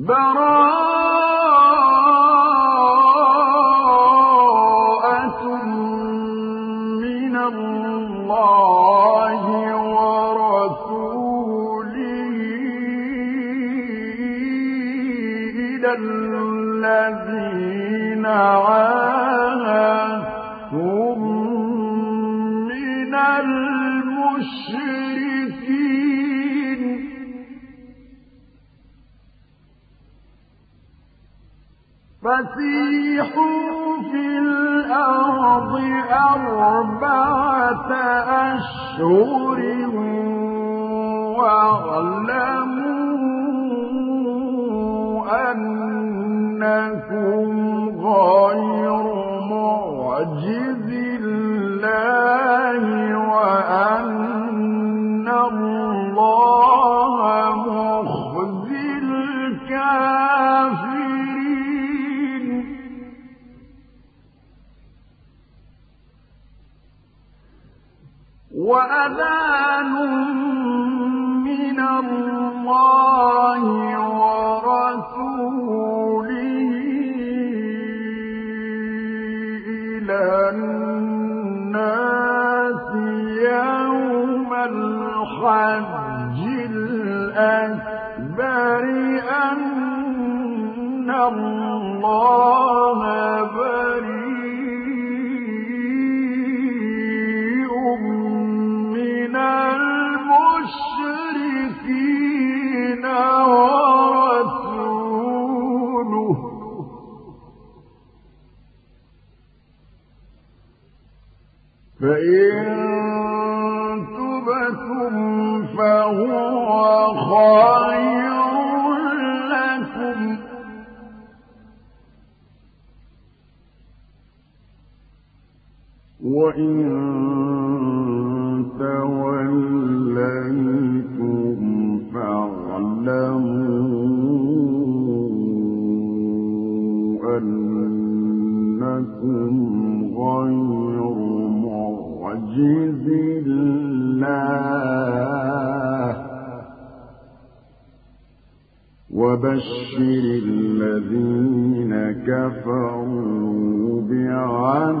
براءة أربعة أشهر وأغلق وبشر الذين كفروا بعمل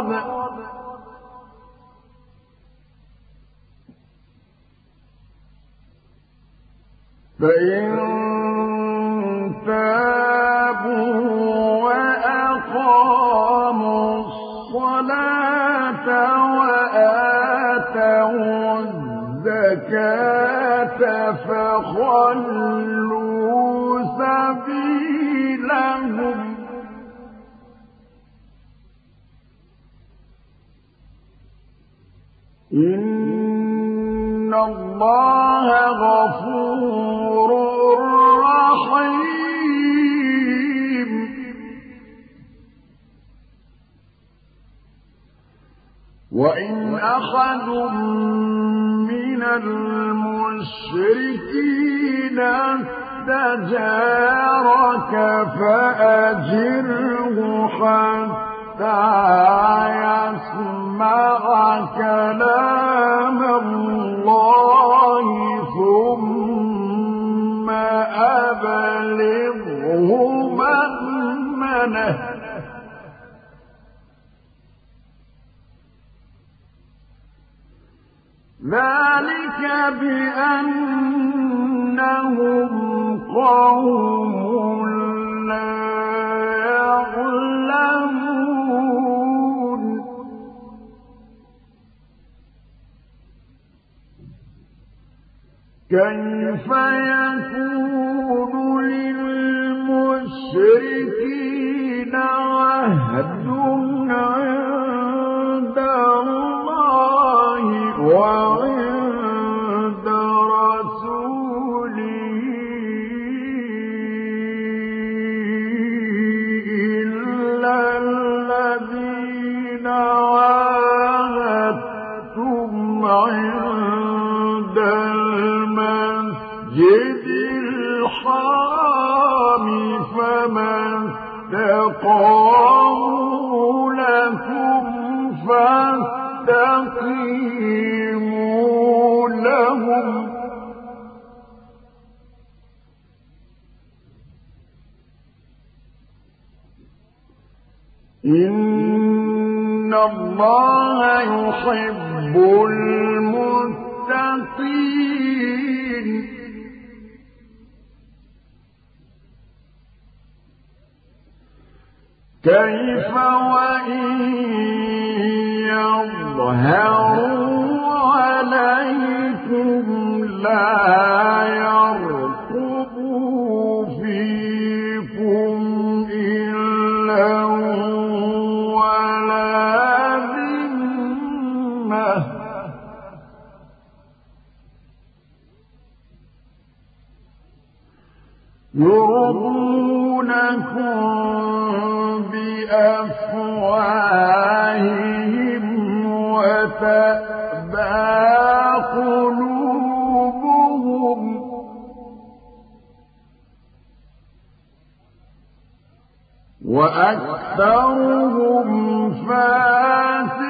الغراب فإن تابوا وأقاموا الصلاة وآتوا الزكاة فخلوا أحد من المشركين استجارك فأجره حتى يسمع كلام الله ثم أبلغه مأمنه ذلك بأنهم قوم لا يعلمون. كيف يكون للمشركين عهد عند الله يحب المتقين. كيف وإن يظهروا عليكم لا بأفواههم قلوبهم وأكثرهم فاسقون.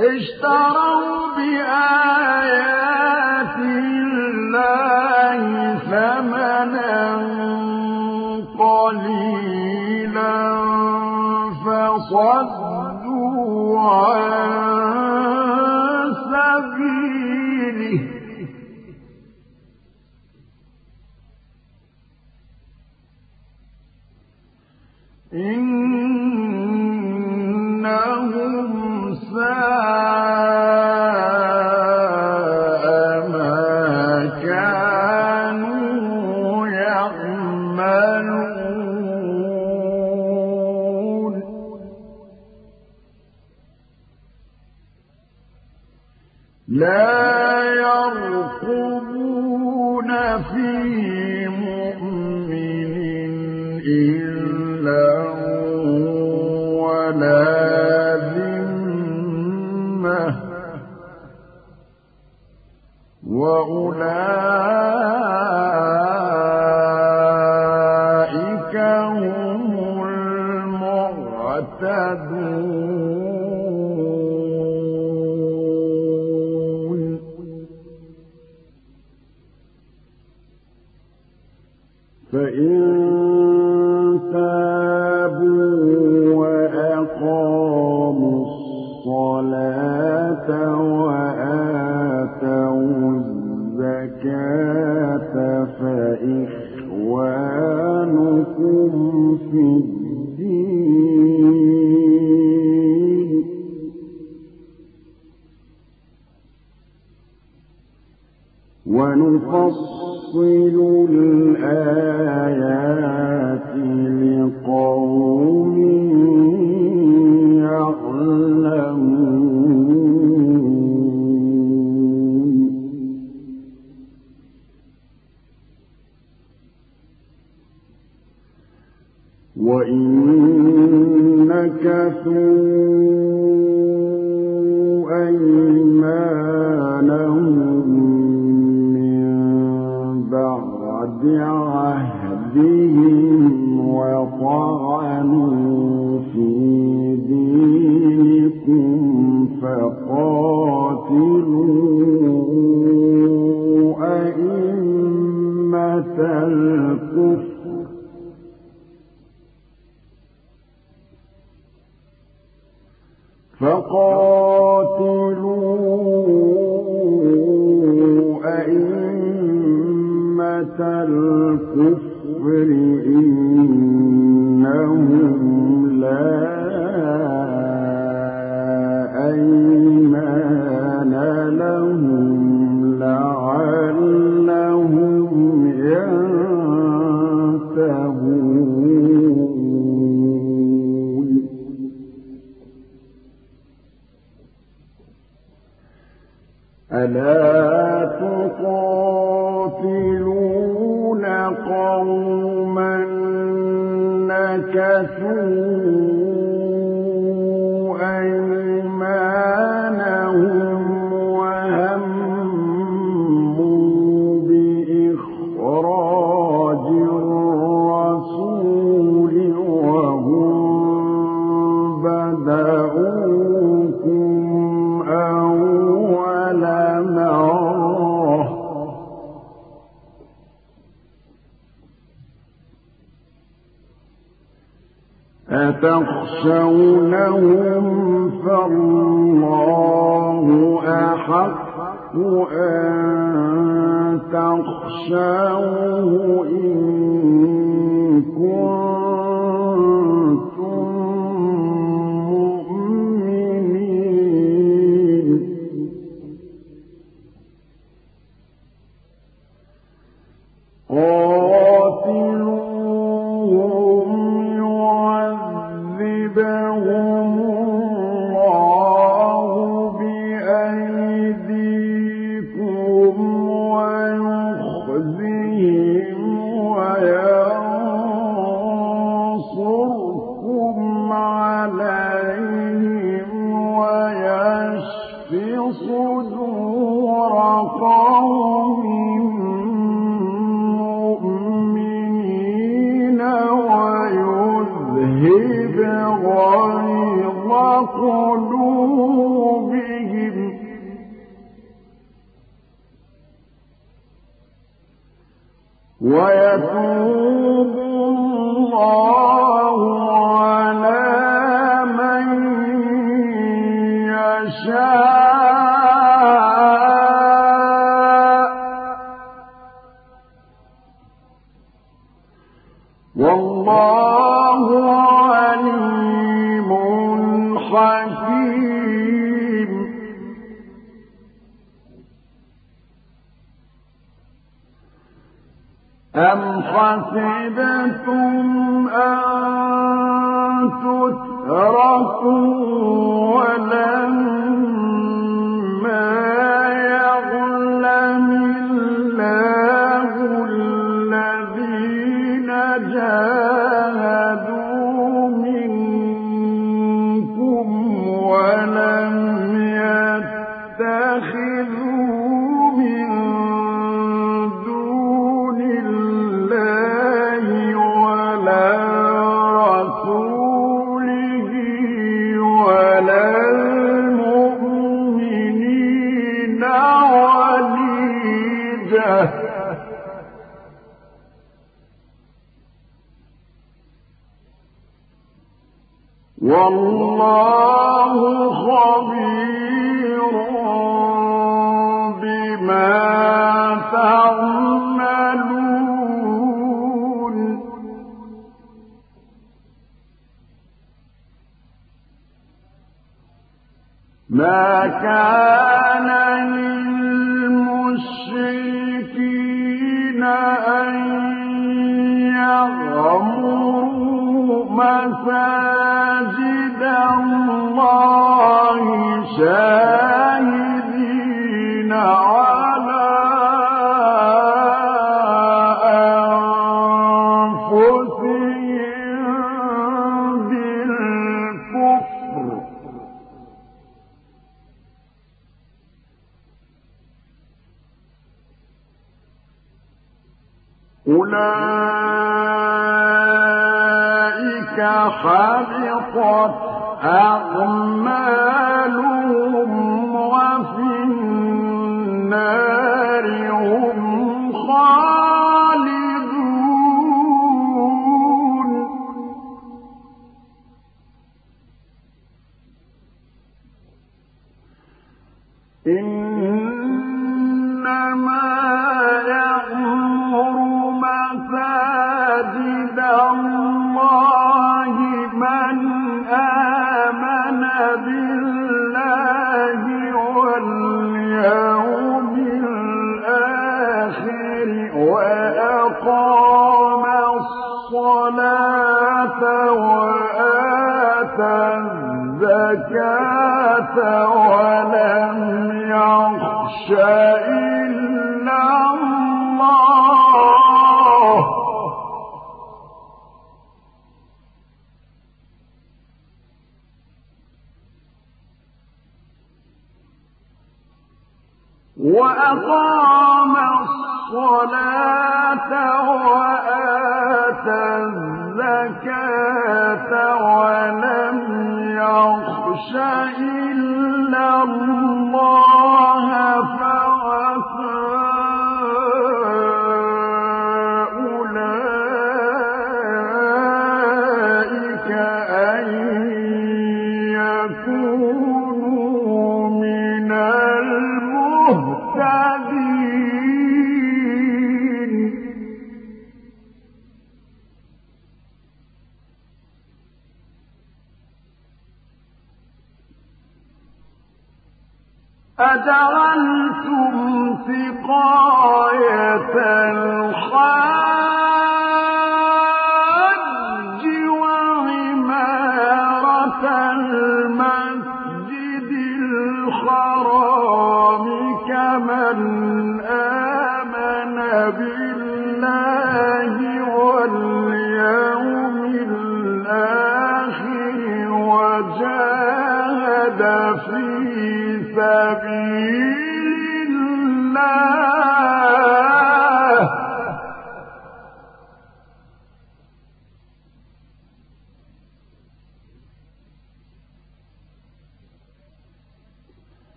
اشتروا بآيات الله ثمنا قليلا فصدوا عن سبيله. لا يرقبون في ونفصل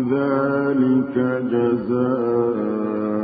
وذلك جزاء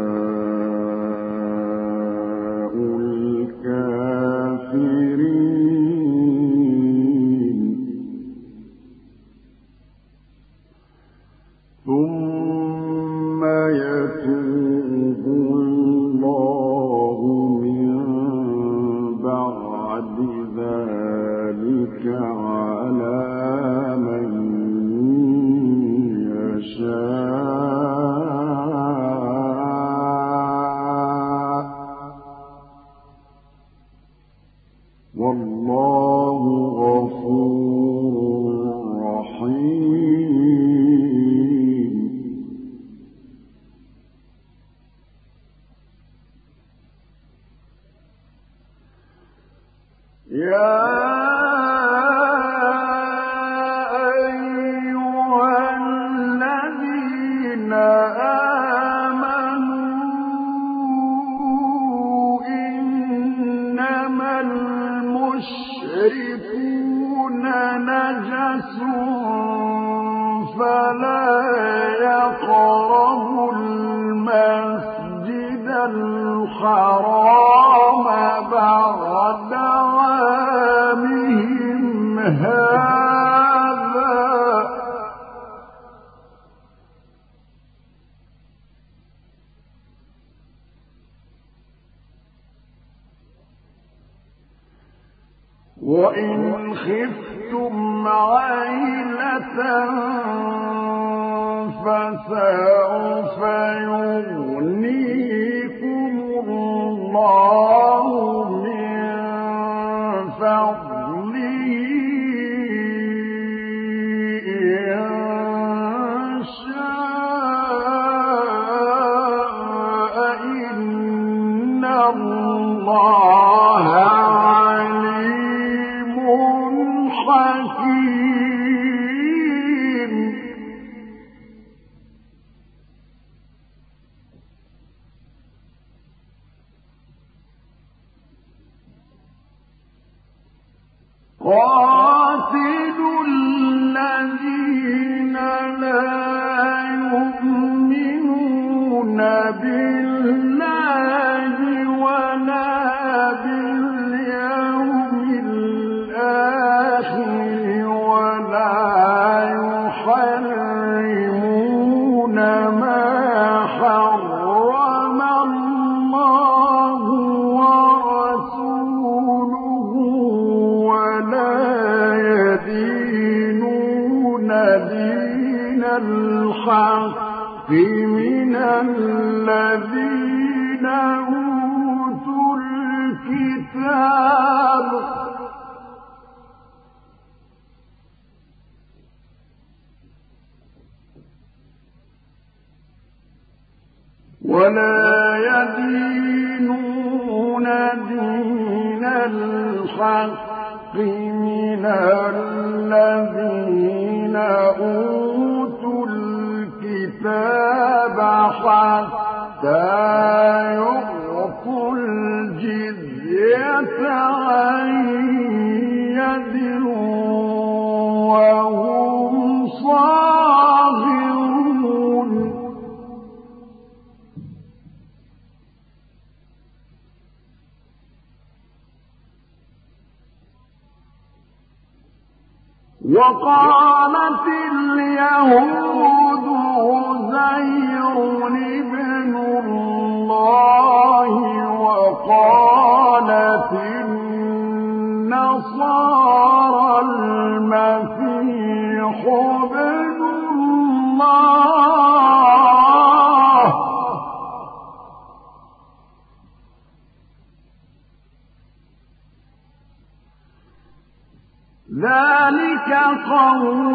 荒芜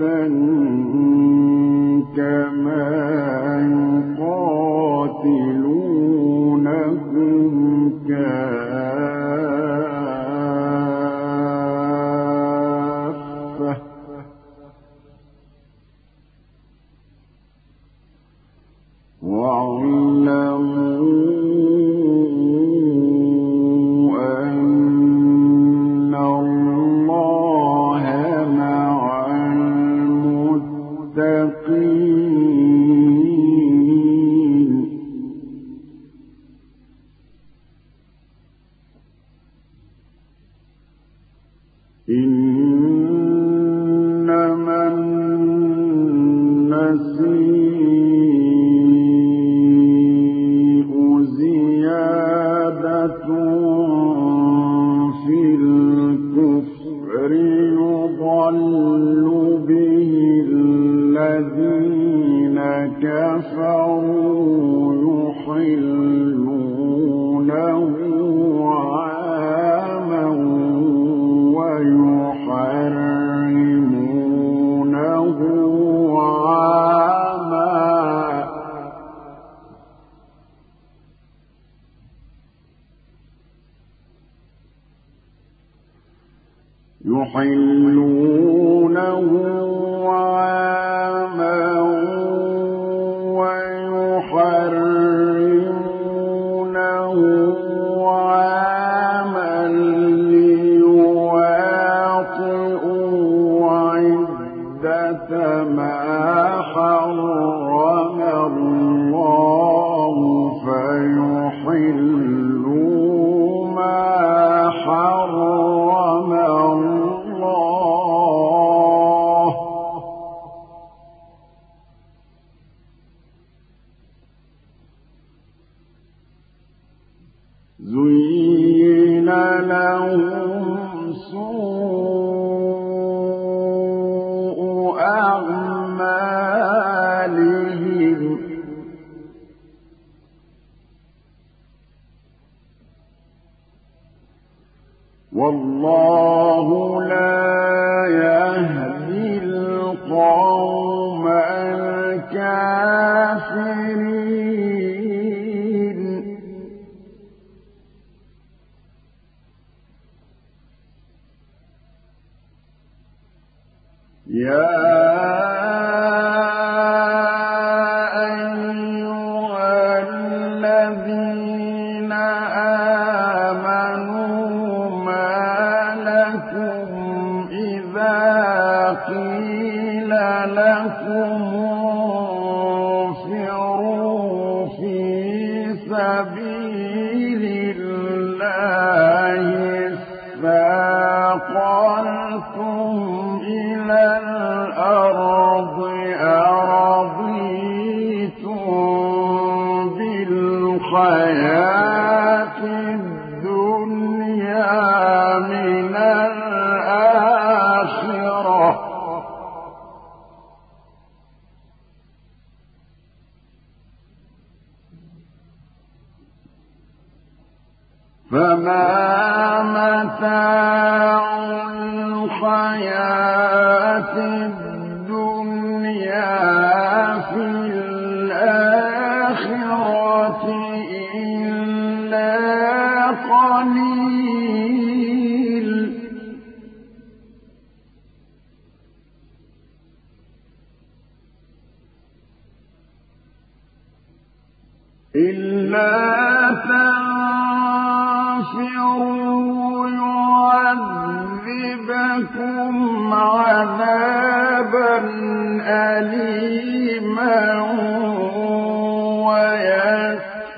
من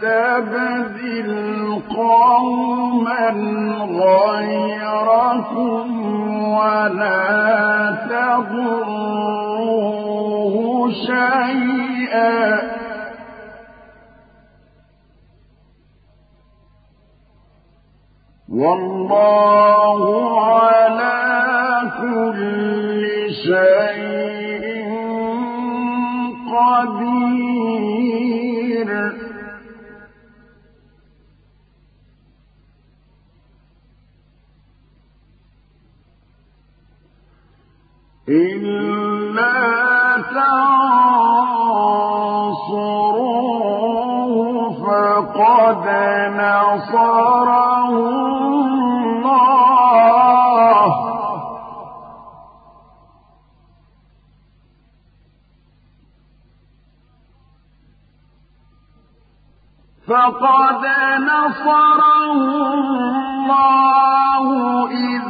يستبدل قوما غيركم ولا تضروه شيئا. والله على كل شيء قدير. إلا فقد نصره الله فقد نصره الله إذ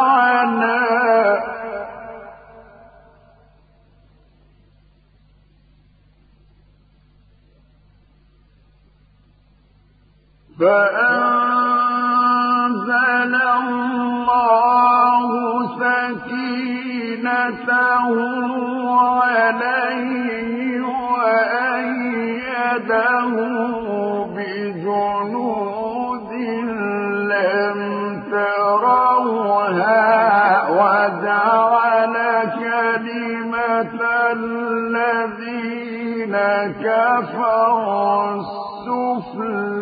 فأنزل الله سكينته عليه وأيده بجنود لم تروها وجعل كلمة الذين كفروا السفلى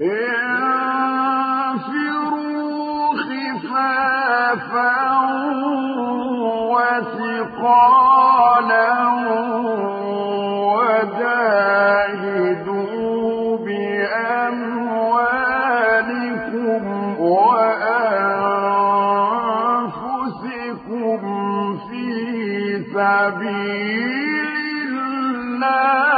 انفروا خفافا وثقالا وجاهدوا بأموالكم وأنفسكم في سبيل الله.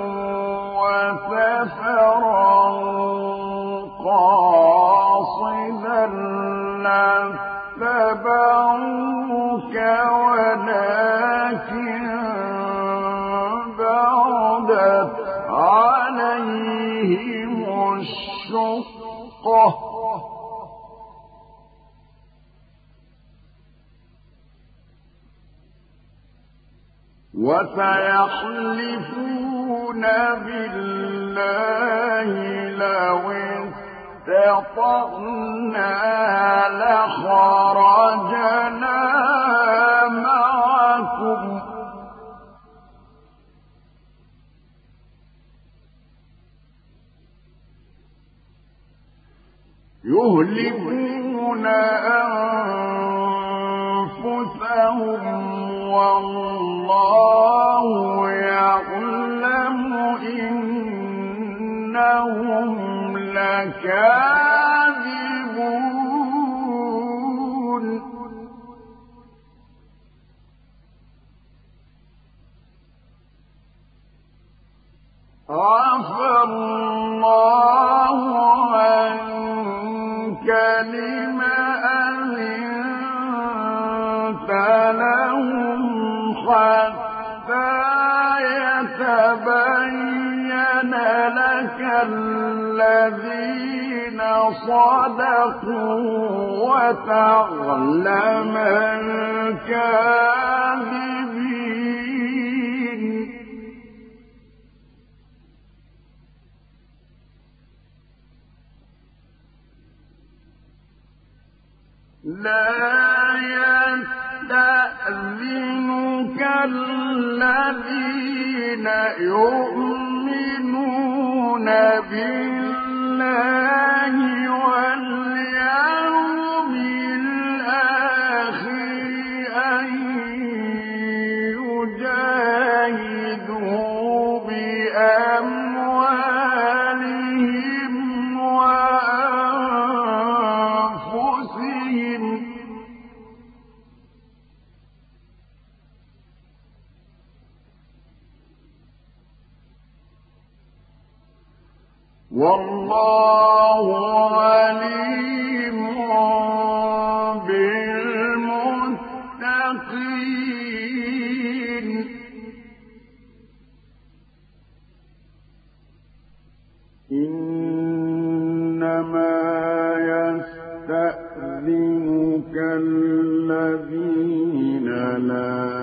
وسفرا قاصدا لاتبعوك ولكن بعدت عليهم الشقة. وسيحلفون بالله لو استطعنا لخرجنا معكم. يهلكون أنفسهم والله يعلم إنهم لكاذبون. عفى الله عنك لم حتى يتبين لك الذين صدقوا وتعلم الكاذبين. لا يستأذنك الذين يؤمنون بالله واليوم والله عليم بالمتقين. إنما يستأذنك الذين لا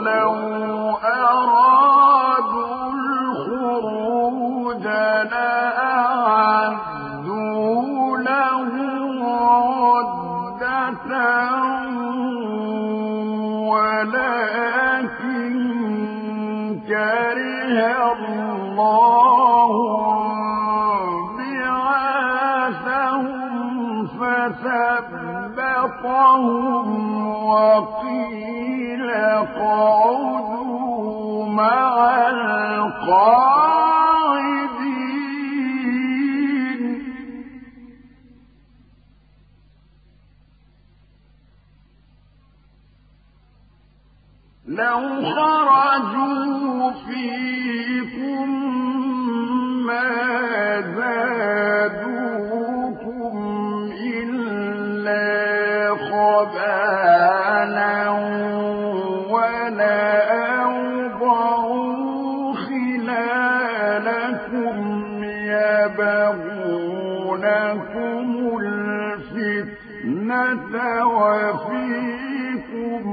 ولو أرادوا الخروج لأعدوا له عدة ولكن كره الله بعاثهم فثبطهم وقيل مع القاعدين. لو خرجوا فيكم وفيكم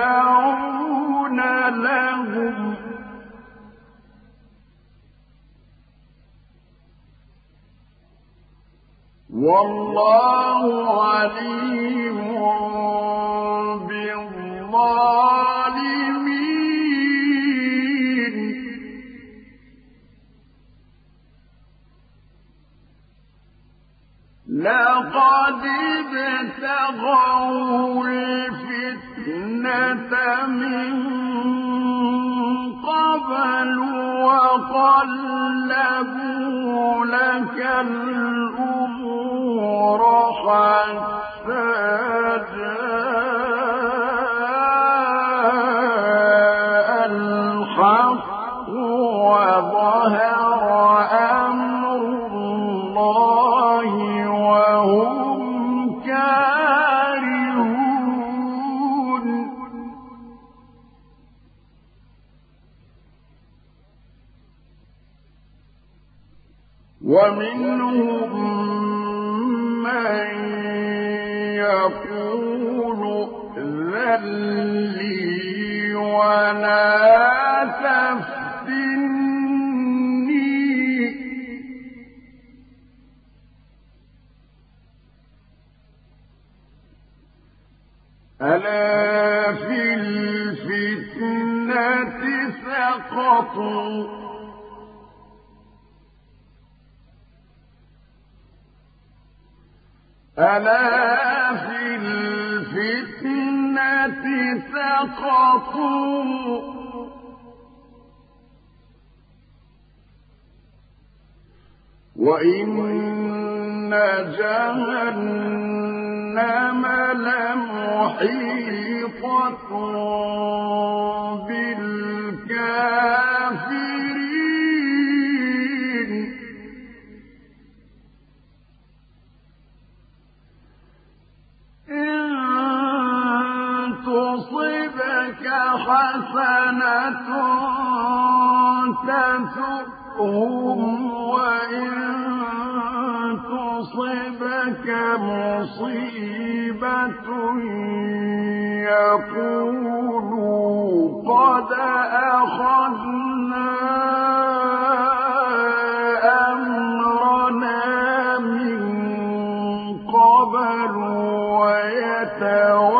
سماعون لهم والله عليم لقد ابتغوا الفتنة من قبل وقلبوا لك الأمور حتى جاء ألا في الفتنة سقطوا؟ وإن جهنم لمحيطة بالكافرين. حسنة تسؤهم وإن تصبك مصيبة يقولوا قد أخذنا قل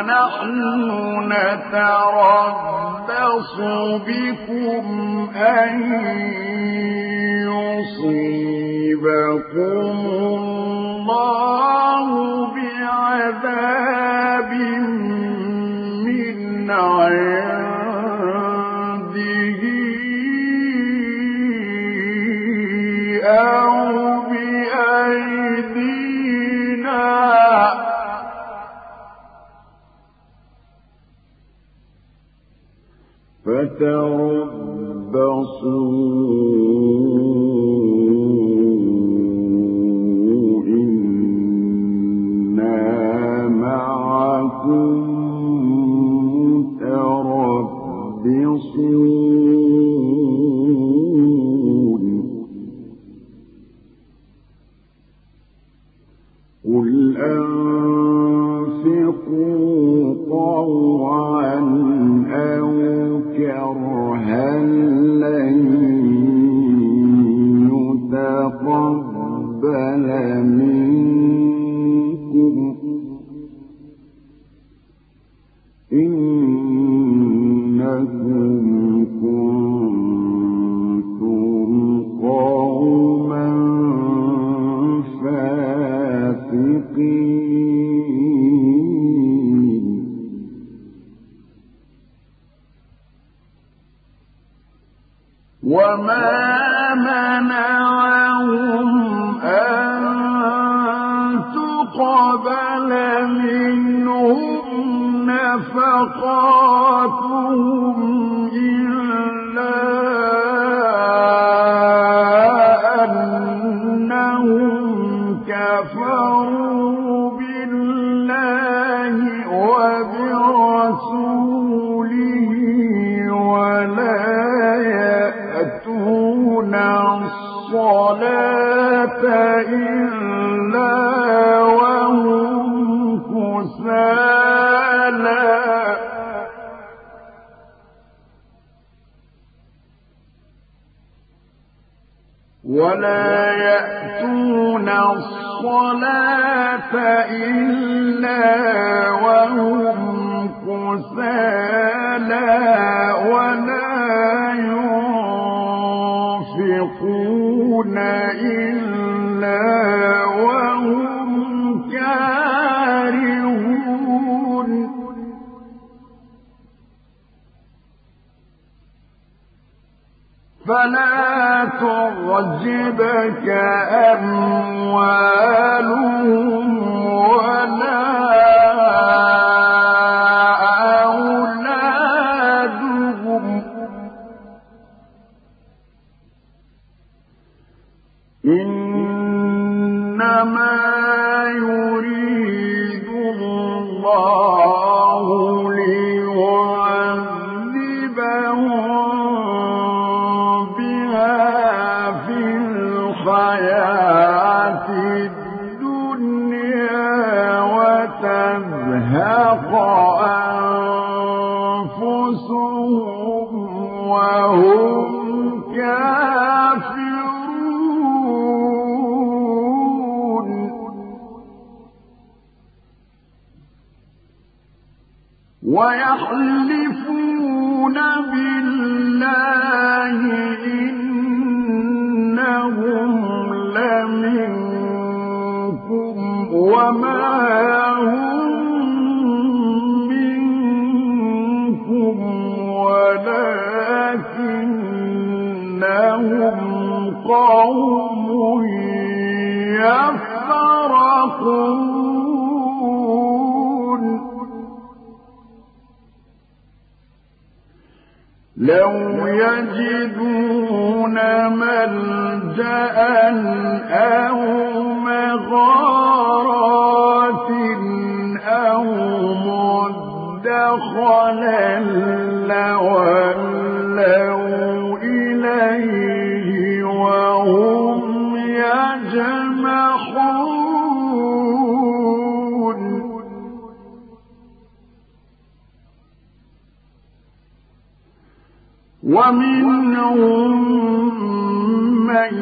ونحن نتربص بكم أن يصيبكم الله بعذاب من عنده أو فتربصوا. ومنهم من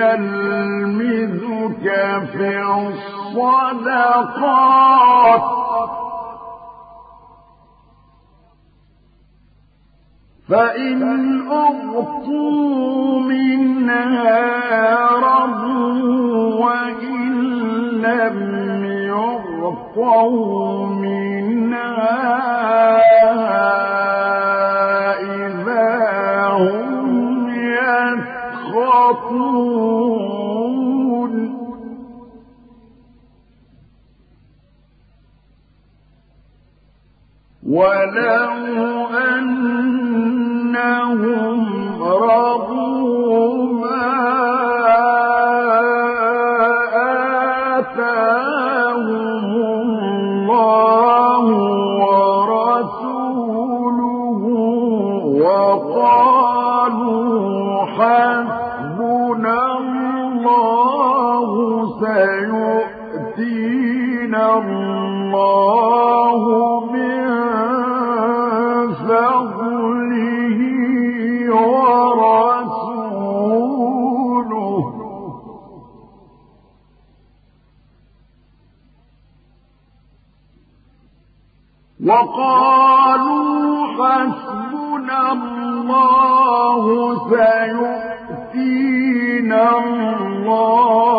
يلمزك في الصدقات. فإن أعطوا منها رضوا وإن لم يعطوا منها ولو أنهم رضوا ما آتاهم الله ورسوله وقالوا حسبنا الله سيؤتينا الله وقالوا حسبنا الله سيؤتينا الله.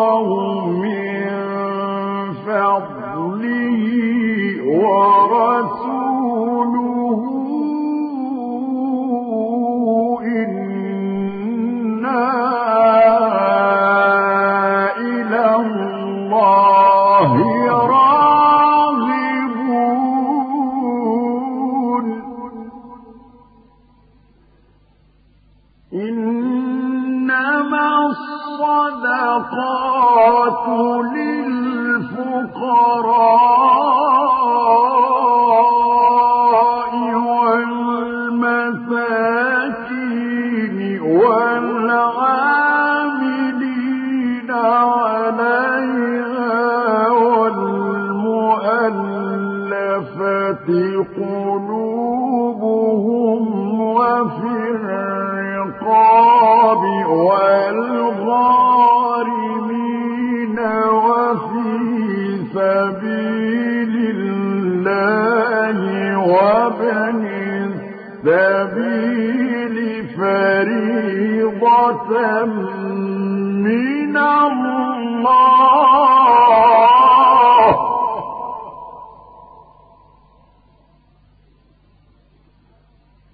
من الله.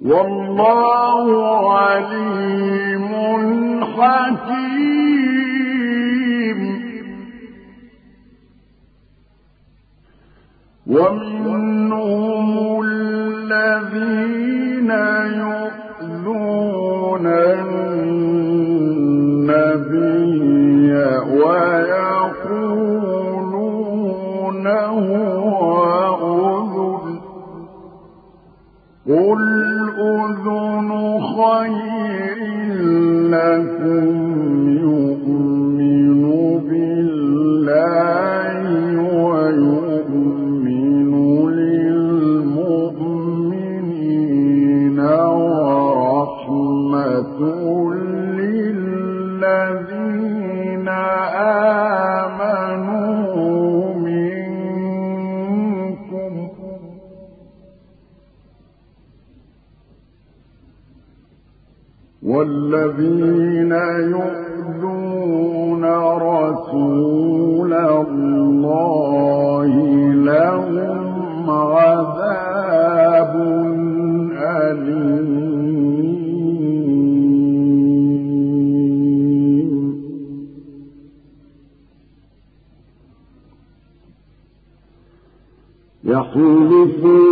والله عليم حكيم. الرسول في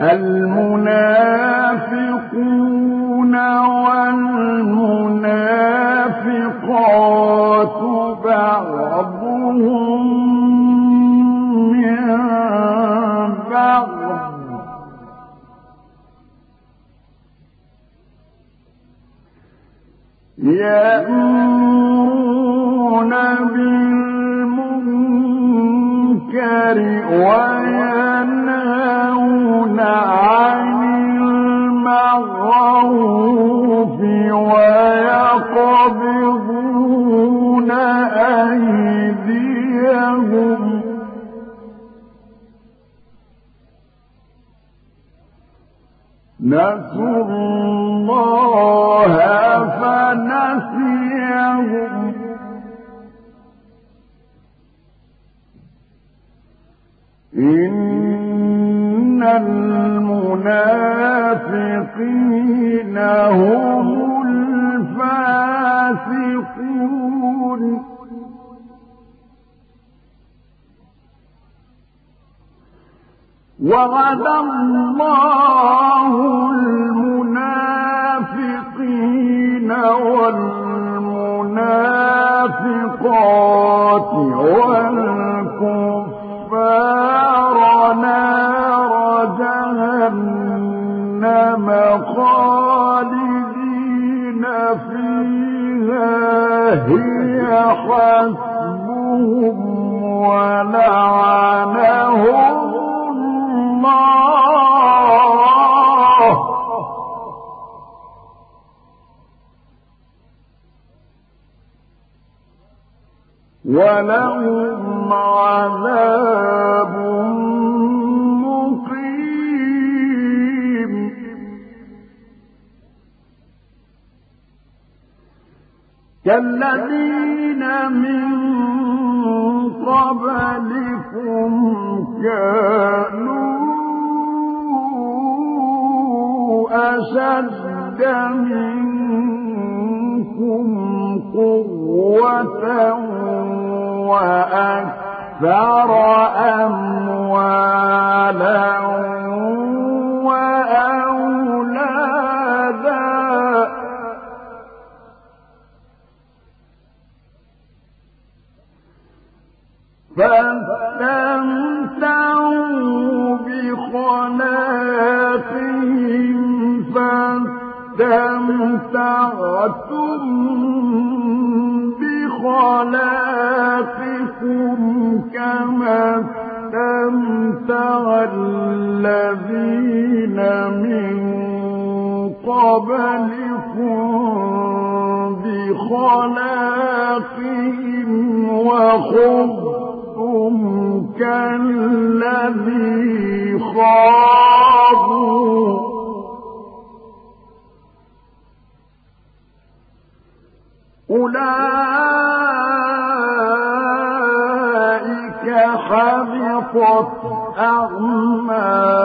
المنافقون والمنافقات بعضهم من بعض. يأمرون بالمنكر وينهون نسوا الله فنسيهم. إن المنافقين هم وعد الله المنافقين والمنافقات والكفار نار جهنم خالدين فيها. هي حسبهم ولعنهم ولهم عذاب مقيم. كالذين من قبلكم كانوا أشد منكم قوة وأكثر أموالا وأولادا. فاستمتعوا بخلاقهم فاستمتعتم بخلاقهم. بكم كما استمتع الذين من قبلكم بخلاقهم وخضتم كالذي خاضوا أولئك حبطت أعمالهم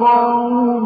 قوم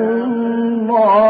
الله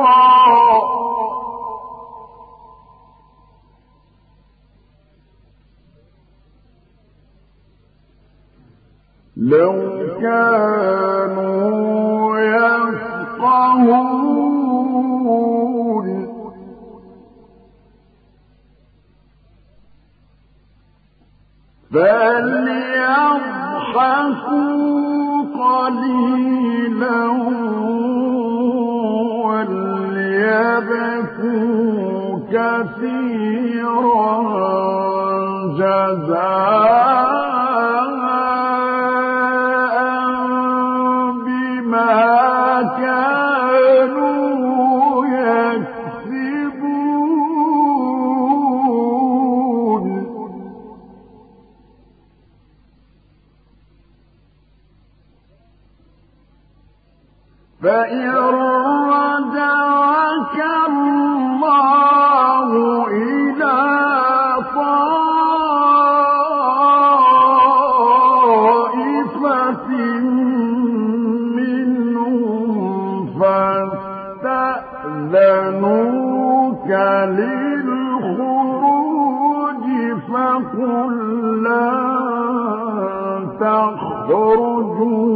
لو كانوا يفقهون. قليلا وليبكوا كثيرا جزاء تخرجوا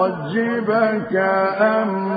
تعجبك أموالهم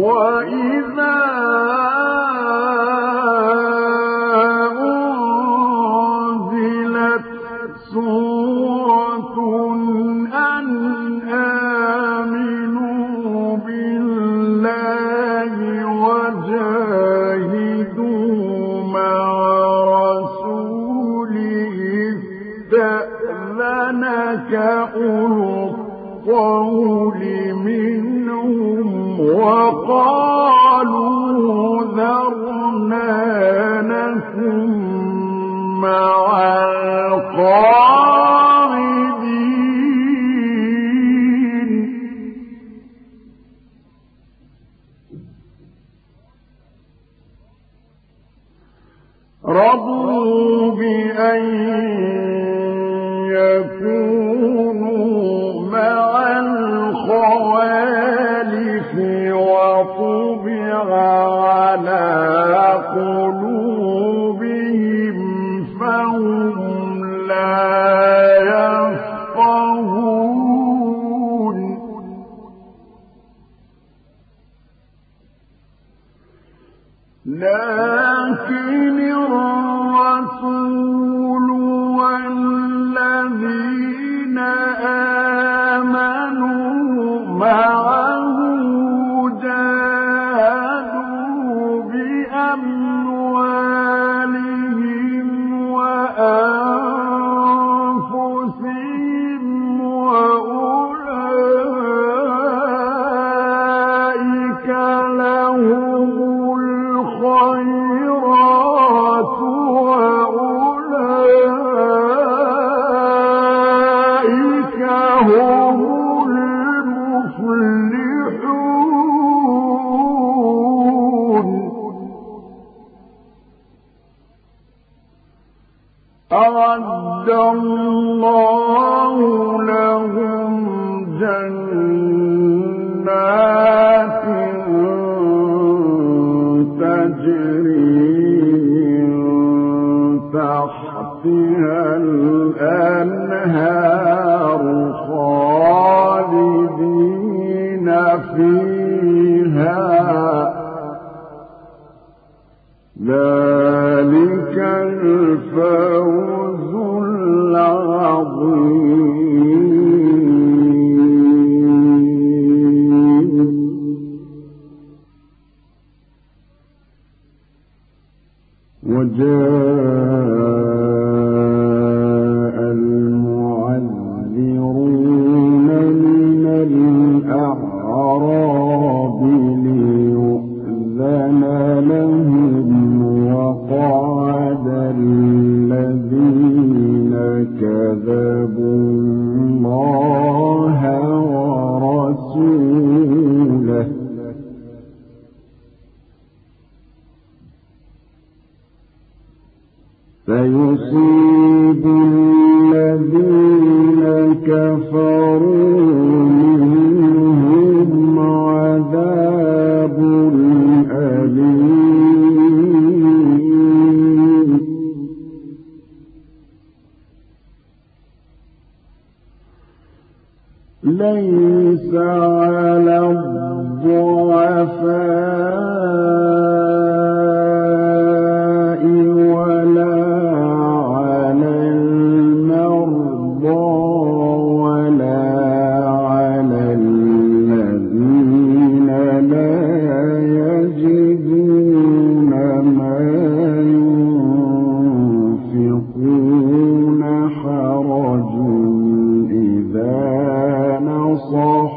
وإذا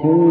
في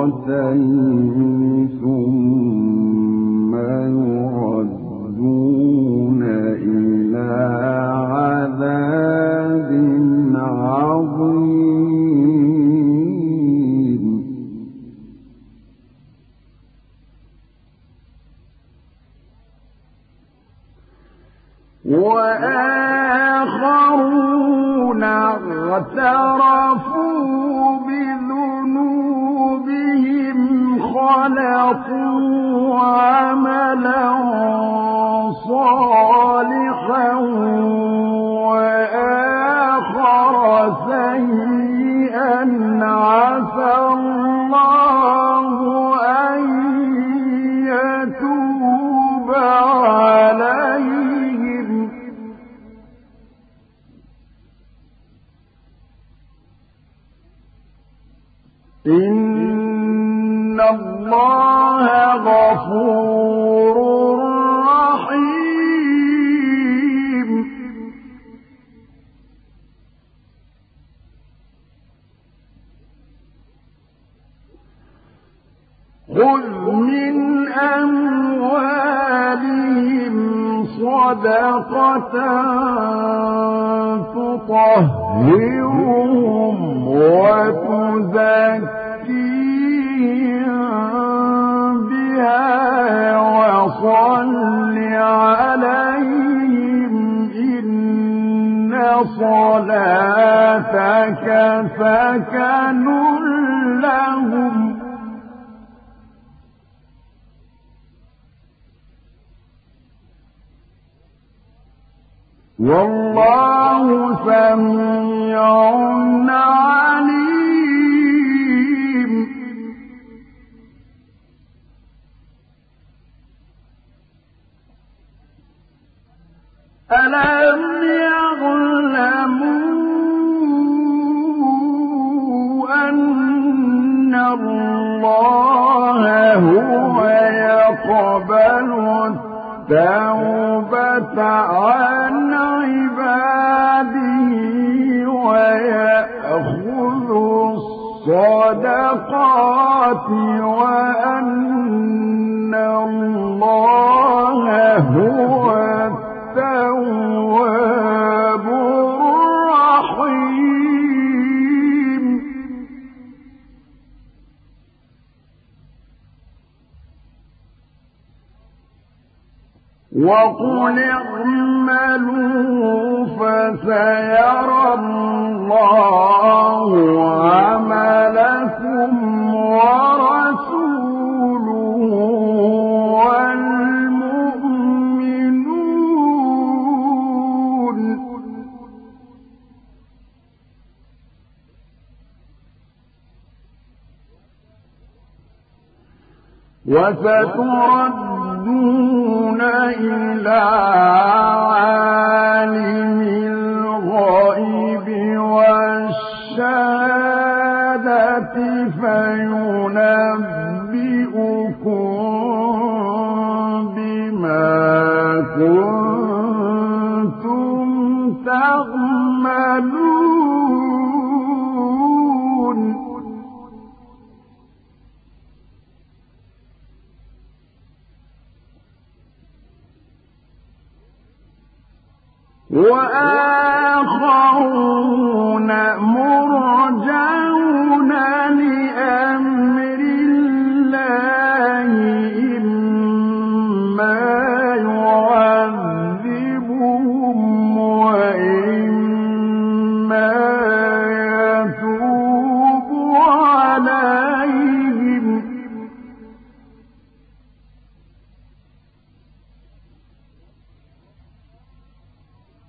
مرتين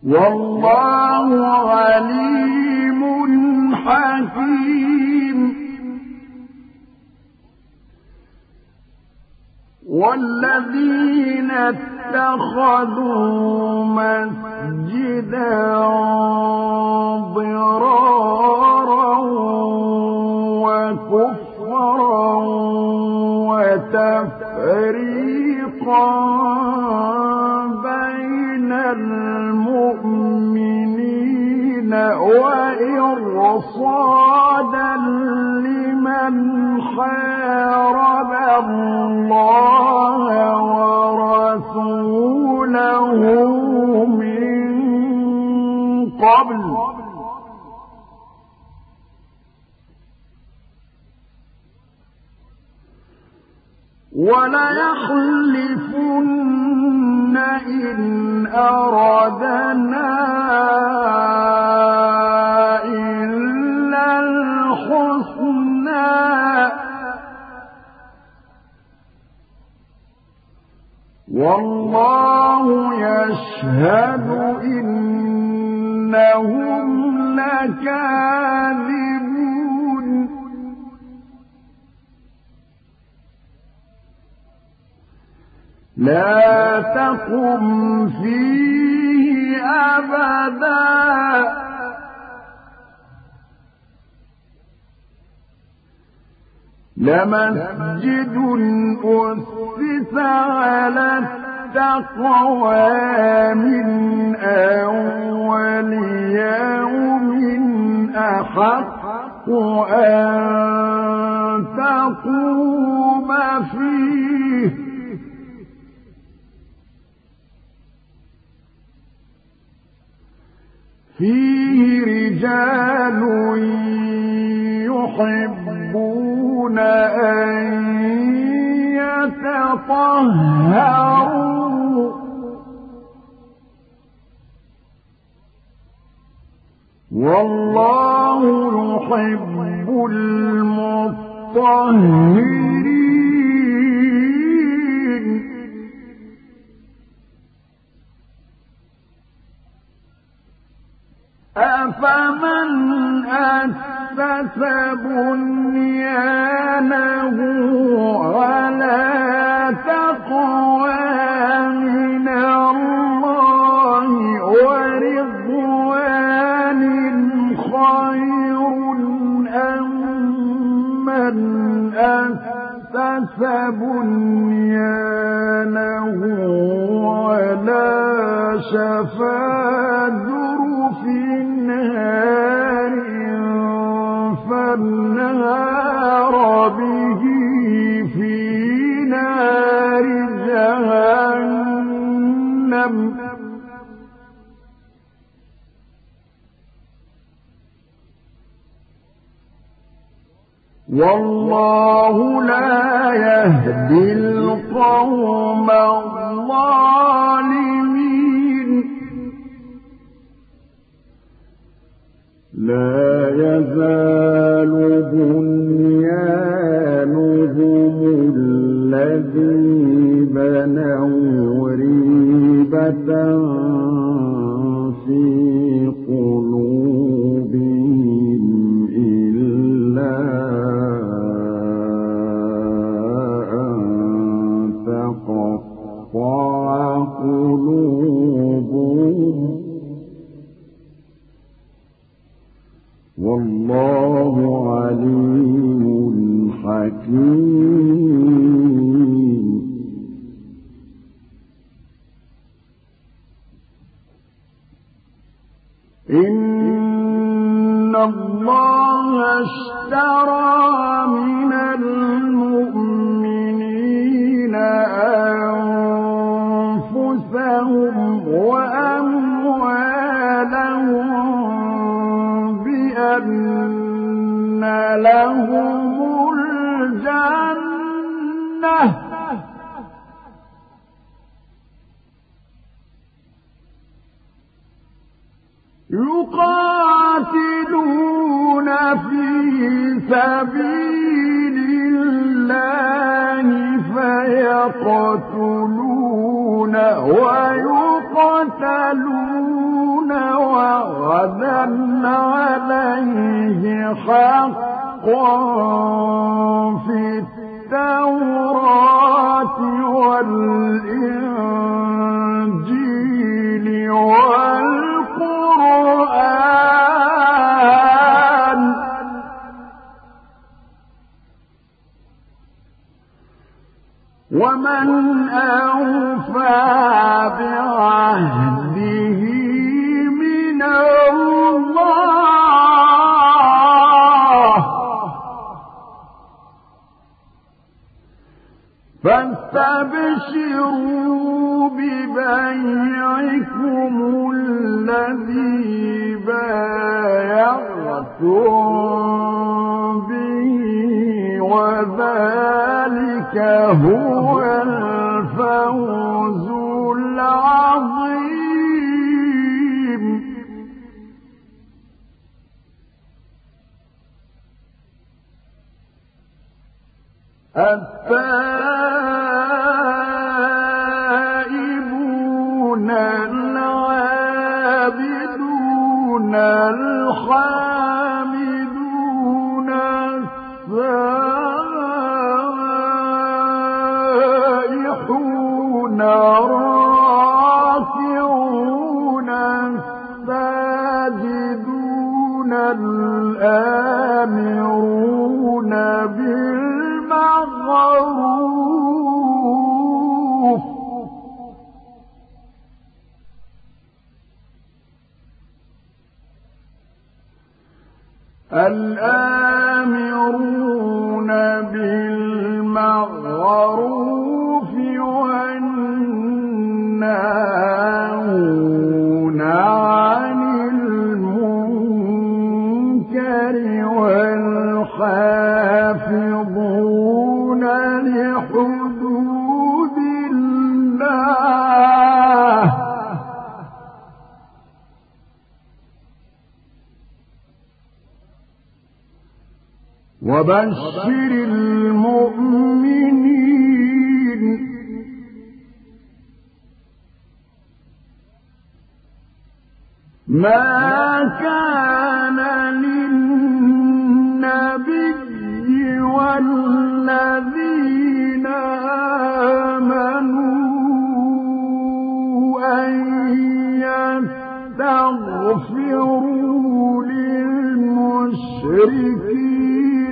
والله عليم حكيم. والذين اتخذوا مسجدا ضرارا وكفرا وتفريقا بين الناس وإرصادا لمن حارب الله ورسوله من قبل. وليحلفن إن أردنا الحسنى والله يشهد إنهم لكاذبون. لا تقم فيه أبداً. لمسجد أسس على التقوى من أول يوم أحق أن تقوم فيه. فيه رجال يحبون أن يتطهروا. والله يحب المطهرين. أفمن أسس بنيانه على تقوى من الله ورضوان خير أم من أسس بنيانه على شفا به في نار جهنم والله لا يهدي القوم الظالمين لا يزال بنيانهم الذي بنوا ريبة والله عليم حكيم. إن الله اشترى ويقتلون وغدا عليه حقا في التوراة والإنجيل والقرآن. ومن الله فاستبشروا ببيعكم الذي بايعتم به وذلك هو الفوز. التائبون العابدون الحامدون السائحون الرافعون الساجدون الآمنون وبشر المؤمنين. ما كان للنبي والذين آمنوا أن يستغفروا للمشركين.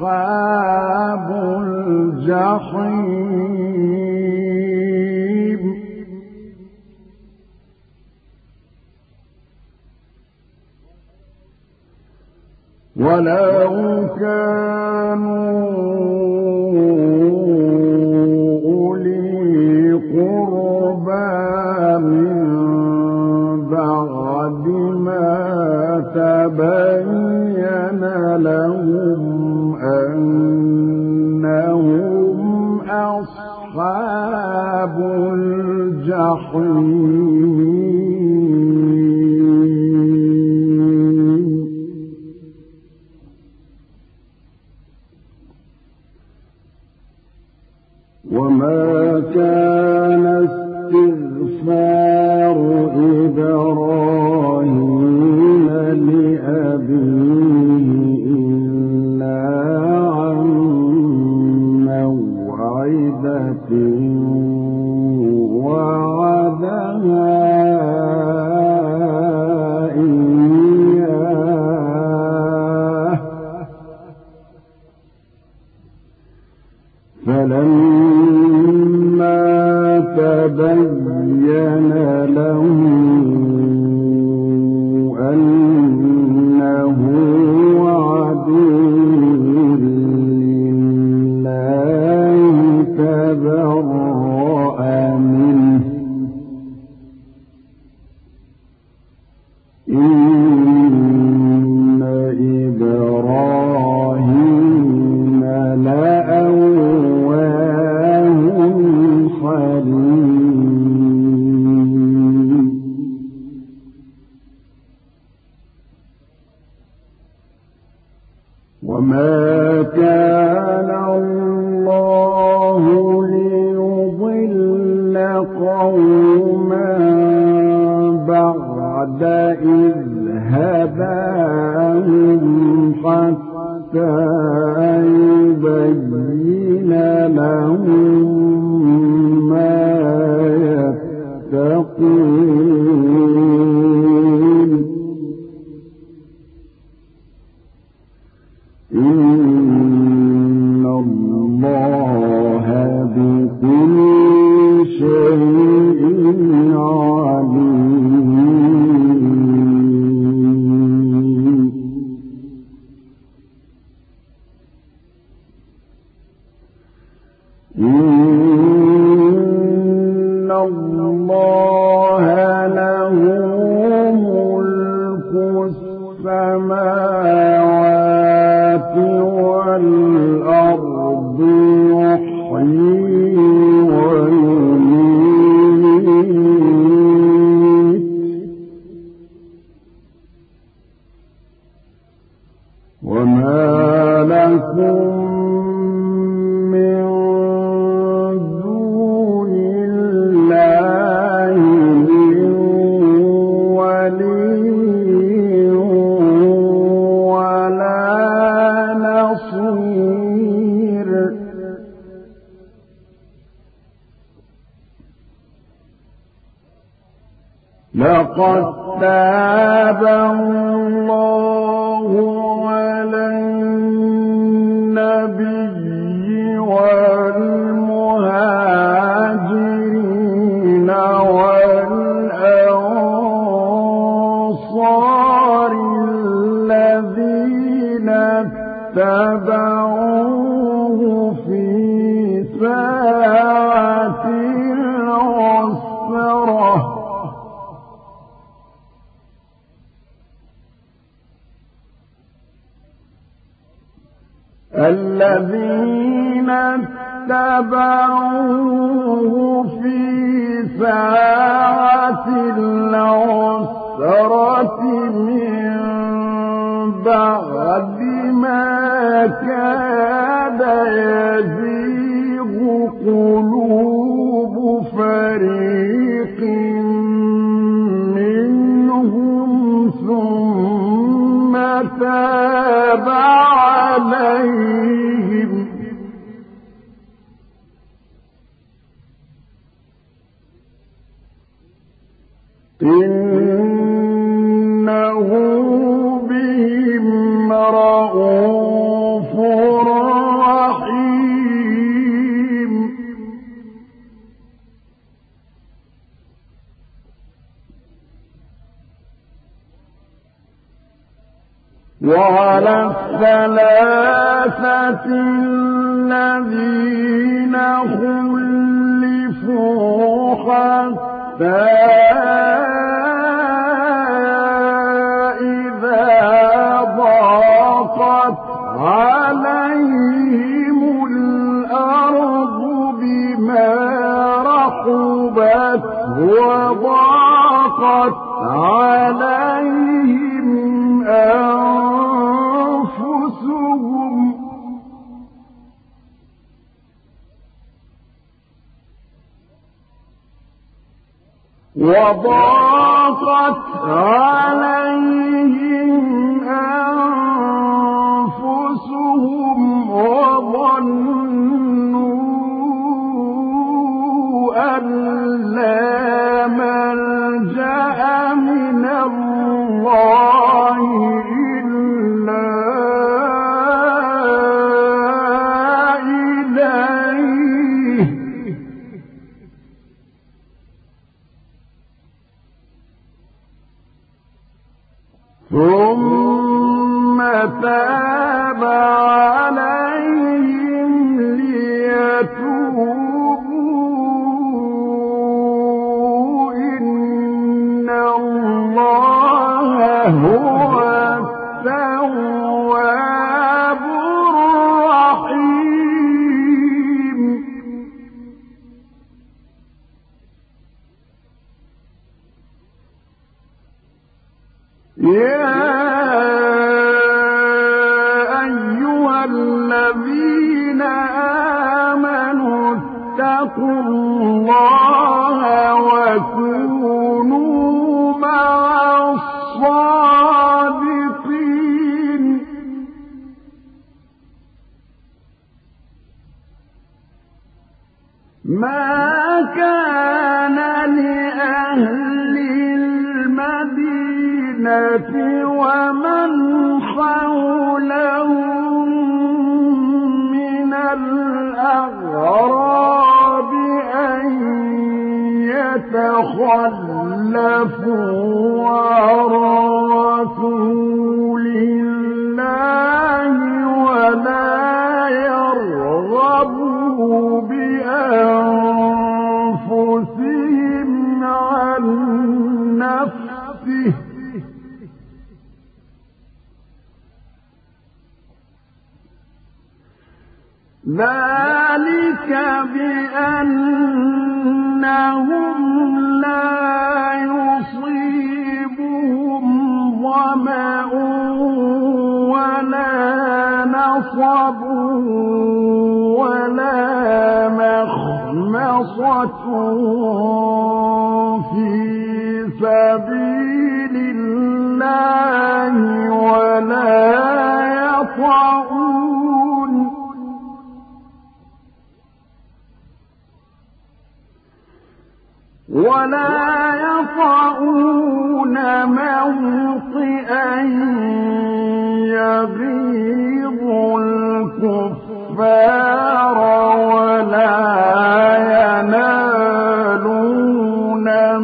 أصحاب الجحيم. ولو كانوا تبين لهم أنهم أصحاب الجحيم كاد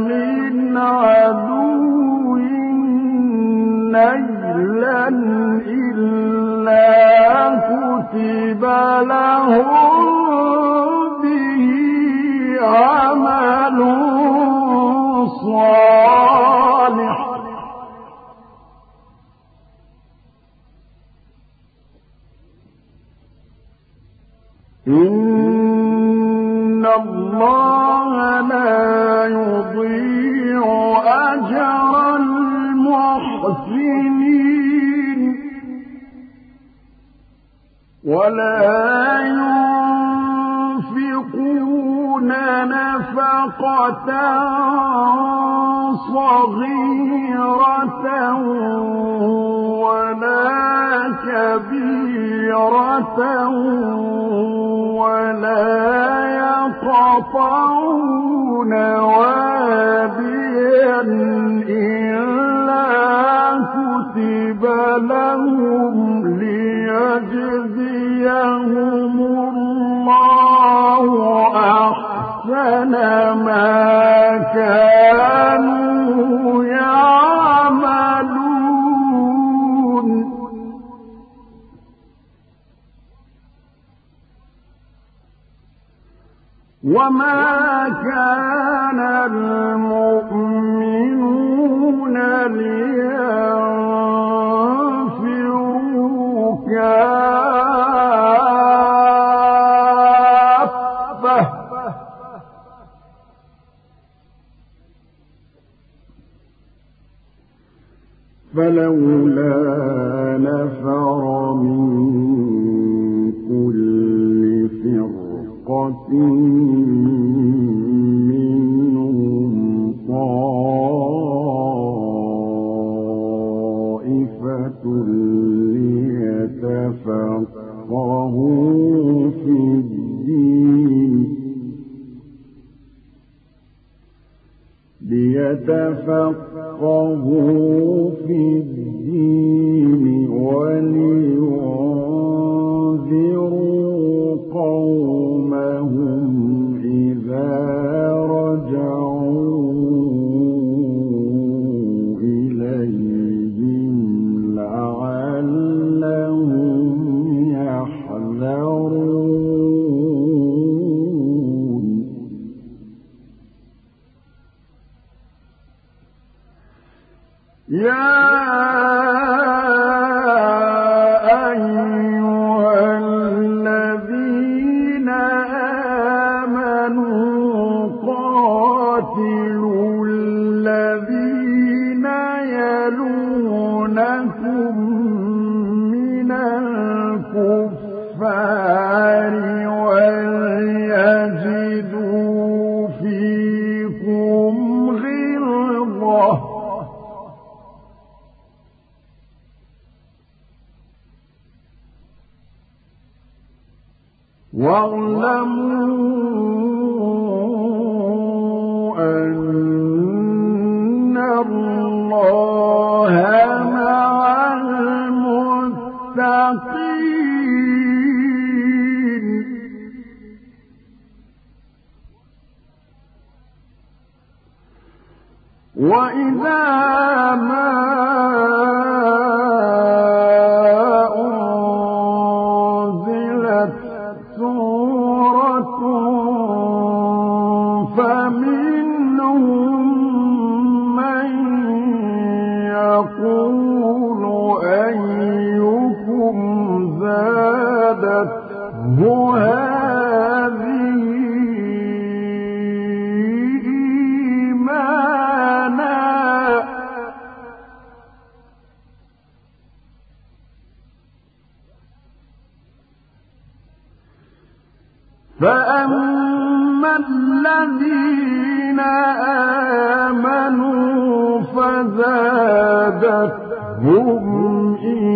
من عدو نيلا إلا كتب لهم ولا ينفقون نفقة صغيرة ولا كبيرة ولا يقطعون واديا إلا كتب الله أحسن ما كانوا يعملون. وما كان المؤمنون ليتفقهوا في الدين فأما الذين آمنوا فزادتهم إيمانا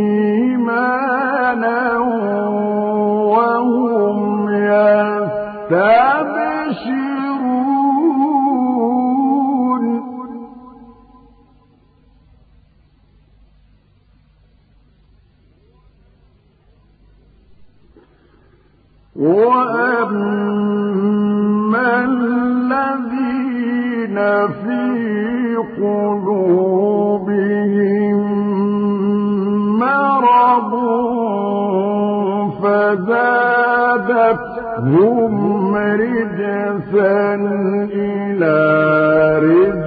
رجسا إلى رجسهم